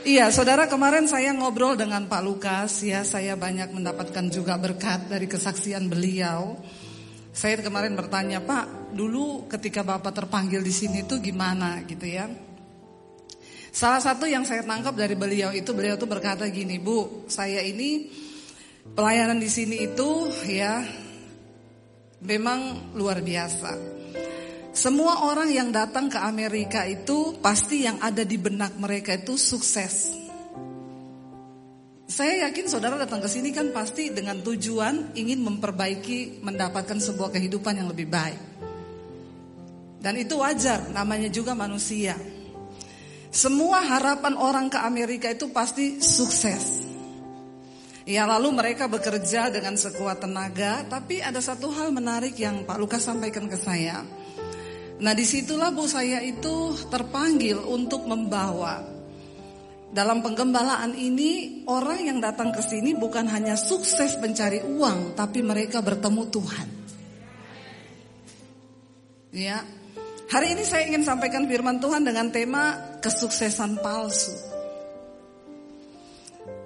Iya, saudara kemarin saya ngobrol dengan Pak Lukas ya, saya banyak mendapatkan juga berkat dari kesaksian beliau. Saya kemarin bertanya, Pak, dulu ketika Bapak terpanggil di sini tuh gimana gitu ya? Salah satu yang saya tangkap dari beliau itu beliau tuh berkata gini, Bu, saya ini pelayanan di sini itu ya memang luar biasa. Semua orang yang datang ke Amerika itu pasti yang ada di benak mereka itu sukses. Saya yakin saudara datang ke sini kan pasti dengan tujuan ingin memperbaiki, mendapatkan sebuah kehidupan yang lebih baik. Dan itu wajar, namanya juga manusia. Semua harapan orang ke Amerika itu pasti sukses. Ya lalu mereka bekerja dengan sekuat tenaga, tapi ada satu hal menarik yang Pak Lukas sampaikan ke saya. Nah di situlah bu saya itu terpanggil untuk membawa dalam penggembalaan ini orang yang datang ke sini bukan hanya sukses mencari uang, tapi mereka bertemu Tuhan. Ya, hari ini saya ingin sampaikan firman Tuhan dengan tema kesuksesan palsu.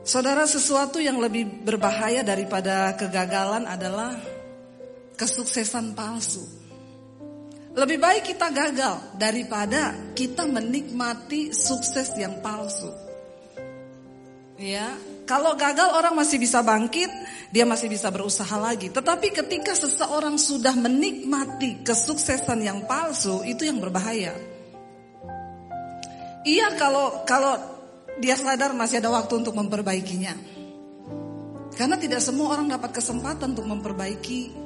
Saudara, sesuatu yang lebih berbahaya daripada kegagalan adalah kesuksesan palsu. Lebih baik kita gagal daripada kita menikmati sukses yang palsu. Ya, kalau gagal orang masih bisa bangkit, dia masih bisa berusaha lagi. Tetapi ketika seseorang sudah menikmati kesuksesan yang palsu, itu yang berbahaya. Iya kalau kalau dia sadar masih ada waktu untuk memperbaikinya. Karena tidak semua orang dapat kesempatan untuk memperbaiki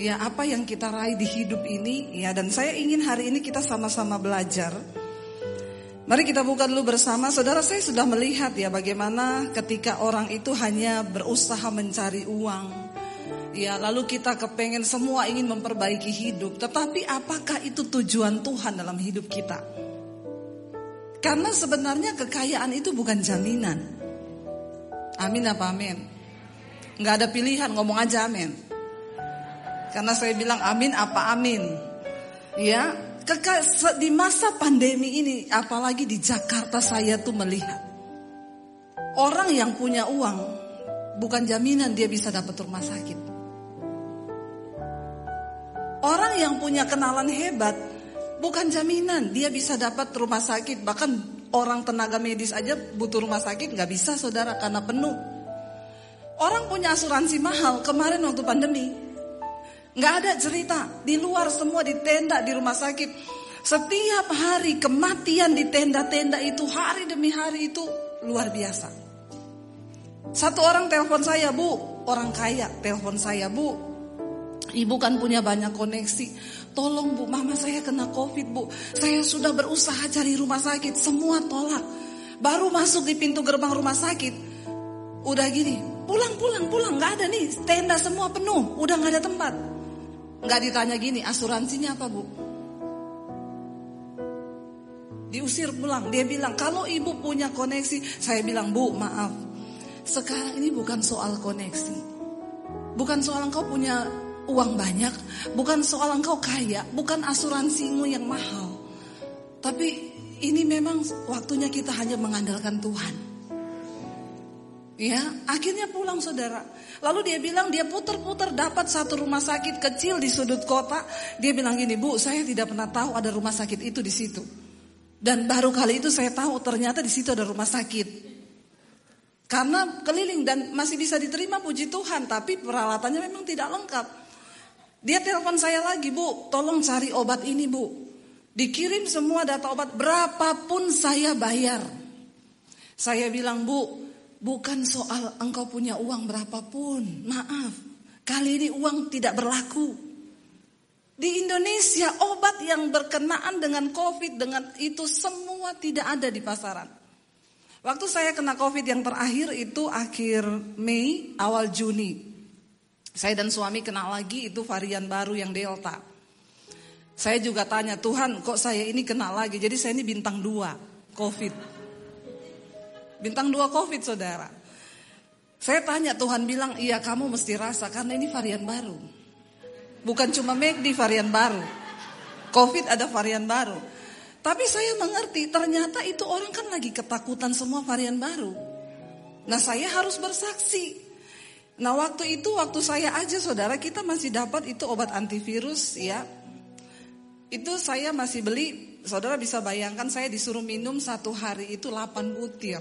ya apa yang kita raih di hidup ini ya dan saya ingin hari ini kita sama-sama belajar. Mari kita buka dulu bersama. Saudara saya sudah melihat ya bagaimana ketika orang itu hanya berusaha mencari uang. Ya, lalu kita kepengen semua ingin memperbaiki hidup, tetapi apakah itu tujuan Tuhan dalam hidup kita? Karena sebenarnya kekayaan itu bukan jaminan. Amin apa amin? Nggak ada pilihan, ngomong aja amin. Karena saya bilang amin apa amin. Ya, di masa pandemi ini apalagi di Jakarta saya tuh melihat orang yang punya uang bukan jaminan dia bisa dapat rumah sakit. Orang yang punya kenalan hebat bukan jaminan dia bisa dapat rumah sakit bahkan orang tenaga medis aja butuh rumah sakit nggak bisa saudara karena penuh. Orang punya asuransi mahal kemarin waktu pandemi Nggak ada cerita di luar semua di tenda di rumah sakit. Setiap hari kematian di tenda-tenda itu hari demi hari itu luar biasa. Satu orang telepon saya, Bu, orang kaya telepon saya, Bu. Ibu kan punya banyak koneksi. Tolong Bu, mama saya kena covid Bu. Saya sudah berusaha cari rumah sakit, semua tolak. Baru masuk di pintu gerbang rumah sakit. Udah gini, pulang pulang pulang, nggak ada nih, tenda semua penuh, udah nggak ada tempat. Nggak ditanya gini, asuransinya apa bu? Diusir pulang. Dia bilang, kalau ibu punya koneksi. Saya bilang, bu maaf. Sekarang ini bukan soal koneksi. Bukan soal engkau punya uang banyak. Bukan soal engkau kaya. Bukan asuransimu yang mahal. Tapi ini memang waktunya kita hanya mengandalkan Tuhan. Ya, akhirnya pulang saudara. Lalu dia bilang dia putar-putar dapat satu rumah sakit kecil di sudut kota. Dia bilang gini, Bu, saya tidak pernah tahu ada rumah sakit itu di situ. Dan baru kali itu saya tahu ternyata di situ ada rumah sakit. Karena keliling dan masih bisa diterima puji Tuhan, tapi peralatannya memang tidak lengkap. Dia telepon saya lagi, Bu, tolong cari obat ini, Bu. Dikirim semua data obat, berapapun saya bayar. Saya bilang, Bu, Bukan soal engkau punya uang berapapun. Maaf, kali ini uang tidak berlaku. Di Indonesia obat yang berkenaan dengan COVID dengan itu semua tidak ada di pasaran. Waktu saya kena COVID yang terakhir itu akhir Mei, awal Juni. Saya dan suami kena lagi itu varian baru yang Delta. Saya juga tanya, Tuhan kok saya ini kena lagi? Jadi saya ini bintang dua COVID. Bintang dua COVID saudara. Saya tanya Tuhan bilang iya kamu mesti rasa karena ini varian baru. Bukan cuma McD varian baru. COVID ada varian baru. Tapi saya mengerti ternyata itu orang kan lagi ketakutan semua varian baru. Nah saya harus bersaksi. Nah waktu itu waktu saya aja saudara kita masih dapat itu obat antivirus ya. Itu saya masih beli, saudara bisa bayangkan saya disuruh minum satu hari itu 8 butir.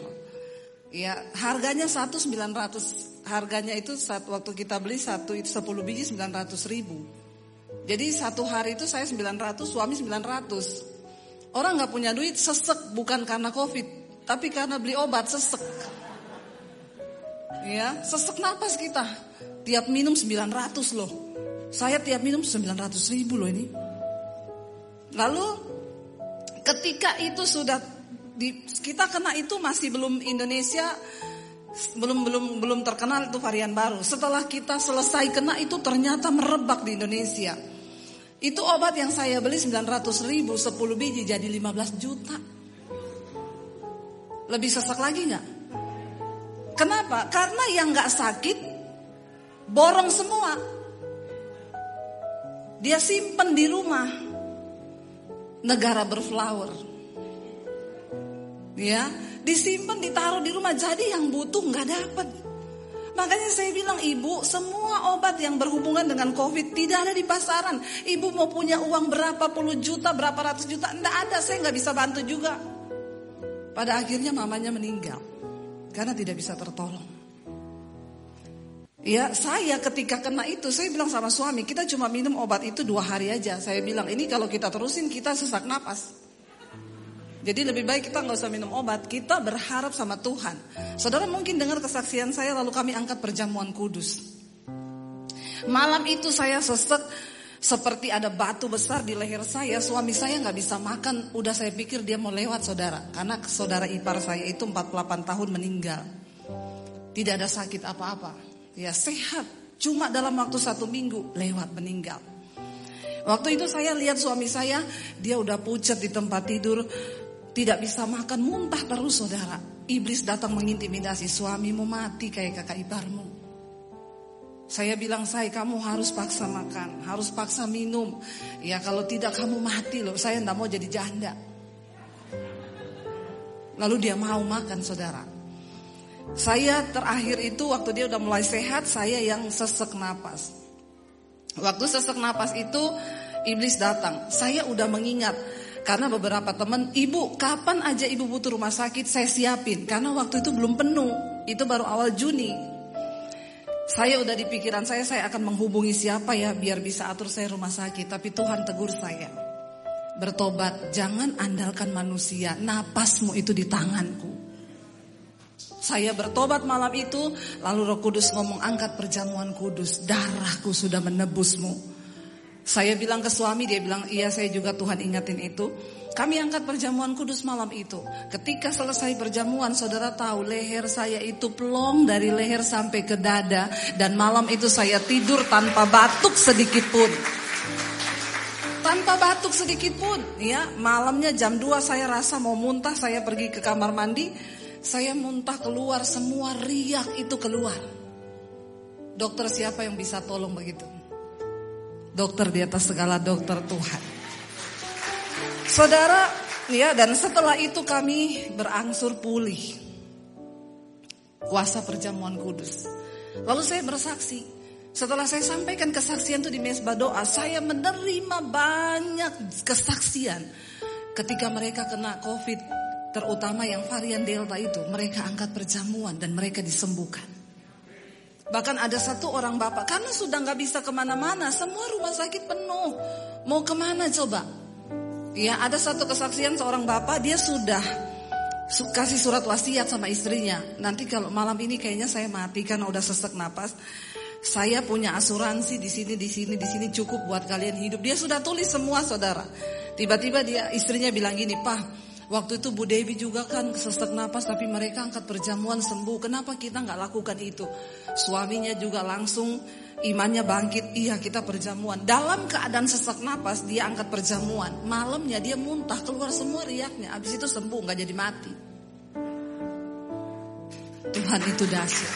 Ya, harganya satu sembilan ratus Harganya itu saat waktu kita beli satu itu 10 biji 900 ribu. Jadi satu hari itu saya 900, suami 900. Orang nggak punya duit sesek bukan karena covid, tapi karena beli obat sesek. Ya, sesek napas kita. Tiap minum 900 loh. Saya tiap minum 900 ribu loh ini. Lalu ketika itu sudah di, kita kena itu masih belum Indonesia belum belum belum terkenal itu varian baru. Setelah kita selesai kena itu ternyata merebak di Indonesia. Itu obat yang saya beli 900 ribu 10 biji jadi 15 juta. Lebih sesak lagi nggak? Kenapa? Karena yang nggak sakit borong semua. Dia simpen di rumah. Negara berflower. Ya, disimpan ditaruh di rumah jadi yang butuh nggak dapat. Makanya saya bilang ibu, semua obat yang berhubungan dengan COVID tidak ada di pasaran. Ibu mau punya uang berapa puluh juta, berapa ratus juta, enggak ada. Saya nggak bisa bantu juga. Pada akhirnya mamanya meninggal karena tidak bisa tertolong. Ya, saya ketika kena itu, saya bilang sama suami, kita cuma minum obat itu dua hari aja. Saya bilang, ini kalau kita terusin kita sesak napas. Jadi lebih baik kita nggak usah minum obat, kita berharap sama Tuhan. Saudara mungkin dengar kesaksian saya lalu kami angkat perjamuan kudus. Malam itu saya sesek seperti ada batu besar di leher saya. Suami saya nggak bisa makan. Udah saya pikir dia mau lewat saudara. Karena saudara ipar saya itu 48 tahun meninggal. Tidak ada sakit apa-apa. Ya sehat. Cuma dalam waktu satu minggu lewat meninggal. Waktu itu saya lihat suami saya, dia udah pucat di tempat tidur, tidak bisa makan, muntah terus saudara. Iblis datang mengintimidasi suamimu mati kayak kakak iparmu. Saya bilang saya kamu harus paksa makan, harus paksa minum. Ya kalau tidak kamu mati loh, saya tidak mau jadi janda. Lalu dia mau makan saudara. Saya terakhir itu waktu dia udah mulai sehat, saya yang sesek napas. Waktu sesek napas itu iblis datang. Saya udah mengingat karena beberapa teman, ibu kapan aja ibu butuh rumah sakit saya siapin. Karena waktu itu belum penuh, itu baru awal Juni. Saya udah di pikiran saya, saya akan menghubungi siapa ya biar bisa atur saya rumah sakit. Tapi Tuhan tegur saya. Bertobat, jangan andalkan manusia, napasmu itu di tanganku. Saya bertobat malam itu, lalu roh kudus ngomong angkat perjamuan kudus, darahku sudah menebusmu. Saya bilang ke suami, dia bilang, iya saya juga Tuhan ingatin itu. Kami angkat perjamuan kudus malam itu. Ketika selesai perjamuan, saudara tahu leher saya itu pelong dari leher sampai ke dada. Dan malam itu saya tidur tanpa batuk sedikit pun. Tanpa batuk sedikit pun. ya Malamnya jam 2 saya rasa mau muntah, saya pergi ke kamar mandi. Saya muntah keluar, semua riak itu keluar. Dokter siapa yang bisa tolong begitu? Dokter di atas segala dokter Tuhan. Saudara, ya dan setelah itu kami berangsur pulih. Kuasa perjamuan kudus. Lalu saya bersaksi. Setelah saya sampaikan kesaksian itu di mesbah doa, saya menerima banyak kesaksian. Ketika mereka kena COVID, terutama yang varian Delta itu, mereka angkat perjamuan dan mereka disembuhkan. Bahkan ada satu orang bapak, karena sudah nggak bisa ke mana-mana, semua rumah sakit penuh. Mau ke mana coba? Ya ada satu kesaksian seorang bapak, dia sudah kasih surat wasiat sama istrinya. Nanti kalau malam ini kayaknya saya mati karena udah sesek napas. Saya punya asuransi di sini, di sini, di sini cukup buat kalian hidup. Dia sudah tulis semua saudara. Tiba-tiba dia istrinya bilang gini, Pak, Waktu itu Bu Dewi juga kan sesak napas tapi mereka angkat perjamuan sembuh. Kenapa kita nggak lakukan itu? Suaminya juga langsung imannya bangkit. Iya kita perjamuan. Dalam keadaan sesak napas dia angkat perjamuan. Malamnya dia muntah keluar semua riaknya. Abis itu sembuh nggak jadi mati. Tuhan itu dahsyat.